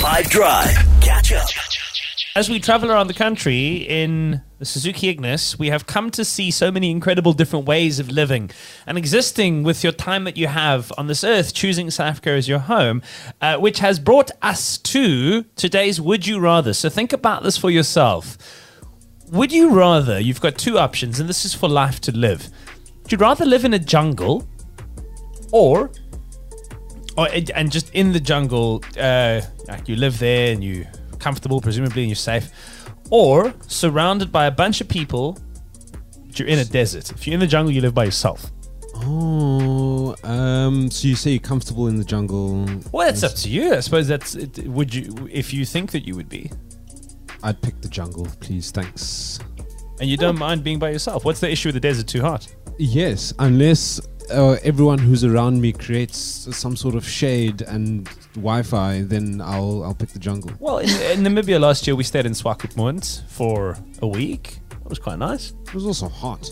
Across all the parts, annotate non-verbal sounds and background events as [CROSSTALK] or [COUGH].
5 Drive. Catch up. As we travel around the country in the Suzuki Ignis, we have come to see so many incredible different ways of living and existing with your time that you have on this earth, choosing South Africa as your home, uh, which has brought us to today's Would You Rather. So think about this for yourself. Would you rather, you've got two options, and this is for life to live. Would you rather live in a jungle or or and just in the jungle, uh, like you live there and you're comfortable, presumably, and you're safe, or surrounded by a bunch of people. But you're in a desert. If you're in the jungle, you live by yourself. Oh, um, so you say you're comfortable in the jungle? Well, that's up to you. I suppose that's. It, would you, if you think that you would be, I'd pick the jungle, please. Thanks. and you don't mind being by yourself? What's the issue with the desert? Too hot? Yes, unless uh, everyone who's around me creates some sort of shade and Wi-Fi, then I'll I'll pick the jungle. Well, in, in Namibia last year, we stayed in Swakopmund for a week. That was quite nice. It was also hot.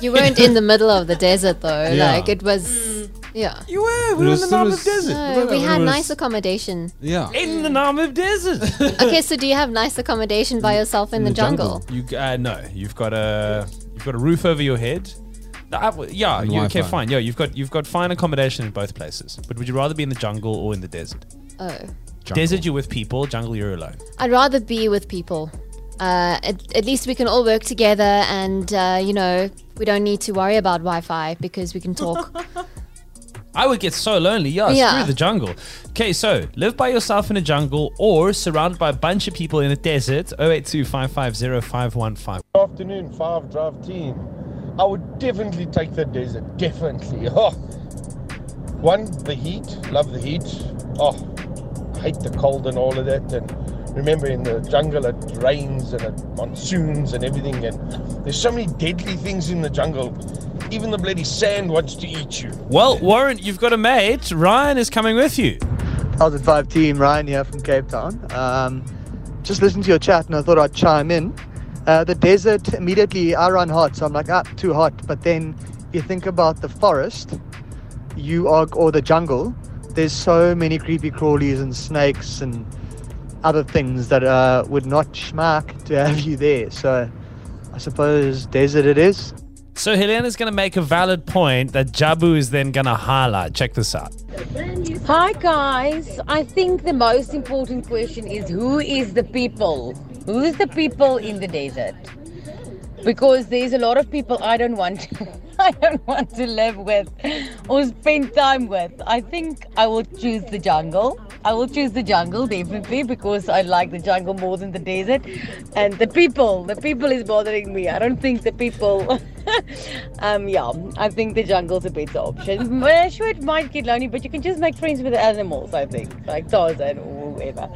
You weren't in the middle of the desert though. Yeah. Like it was, yeah. You were. We were in was- it was- No, we had was- nice accommodation. Yeah. in the Namib Desert. [LAUGHS] Okay, so do you have nice accommodation by yourself in, In the, the jungle? jungle. You uh, no, you've got a you've got a roof over your head. No, I- yeah, you, okay, fine. Yeah, you've got you've got fine accommodation in both places. But would you rather be in the jungle or in the desert? Oh, Jungle. Desert, you're with people. Jungle, you're alone. I'd rather be with people. Uh, at, at least we can all work together, and uh, you know we don't need to worry about Wi-Fi because we can talk. [LAUGHS] I would get so lonely. Yeah, Yeah. screw the jungle. Okay, so live by yourself in a jungle or surrounded by a bunch of people in a desert. 082 550 515. afternoon, five drive team. I would definitely take the desert. Definitely. Oh. One, the heat. Love the heat. Oh, I hate the cold and all of that. And remember, in the jungle, it rains and it monsoons and everything. And there's so many deadly things in the jungle. Even the bloody sand wants to eat you. Well, Warren, you've got a mate. Ryan is coming with you. 1005 team, Ryan here from Cape Town. Um, just listened to your chat and I thought I'd chime in. Uh, the desert, immediately I run hot, so I'm like, ah, too hot. But then you think about the forest, you are, or the jungle, there's so many creepy crawlies and snakes and other things that uh, would not schmack to have you there. So I suppose desert it is. So Helena's going to make a valid point that Jabu is then going to highlight. Check this out. Hi guys, I think the most important question is who is the people? Who is the people in the desert? Because there's a lot of people I don't want to, [LAUGHS] I don't want to live with or spend time with. I think I will choose the jungle. I will choose the jungle definitely because I like the jungle more than the desert. And the people, the people is bothering me. I don't think the people [LAUGHS] um yeah, I think the jungle's a better option. Well, sure it might get lonely, but you can just make friends with the animals, I think. Like Tarzan whoever.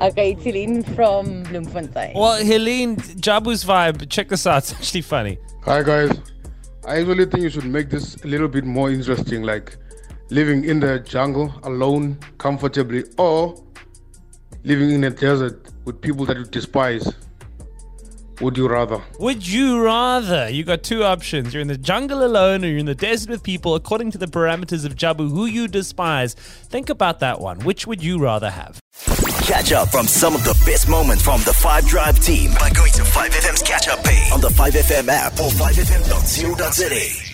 Okay, it's Celine from Bloemfontein. Well, Helene, Jabu's vibe, check this out. [LAUGHS] It's actually funny. Hi guys, I actually think you should make this a little bit more interesting, like living in the jungle alone, comfortably, or living in a desert with people that you despise. Would you rather? Would you rather? You got two options. You're in the jungle alone or you're in the desert with people according to the parameters of Jabu who you despise. Think about that one. Which would you rather have? Catch up from some of the best moments from the 5 Drive team by going to 5FM's catch up page on the 5FM app or 5FM.co.za.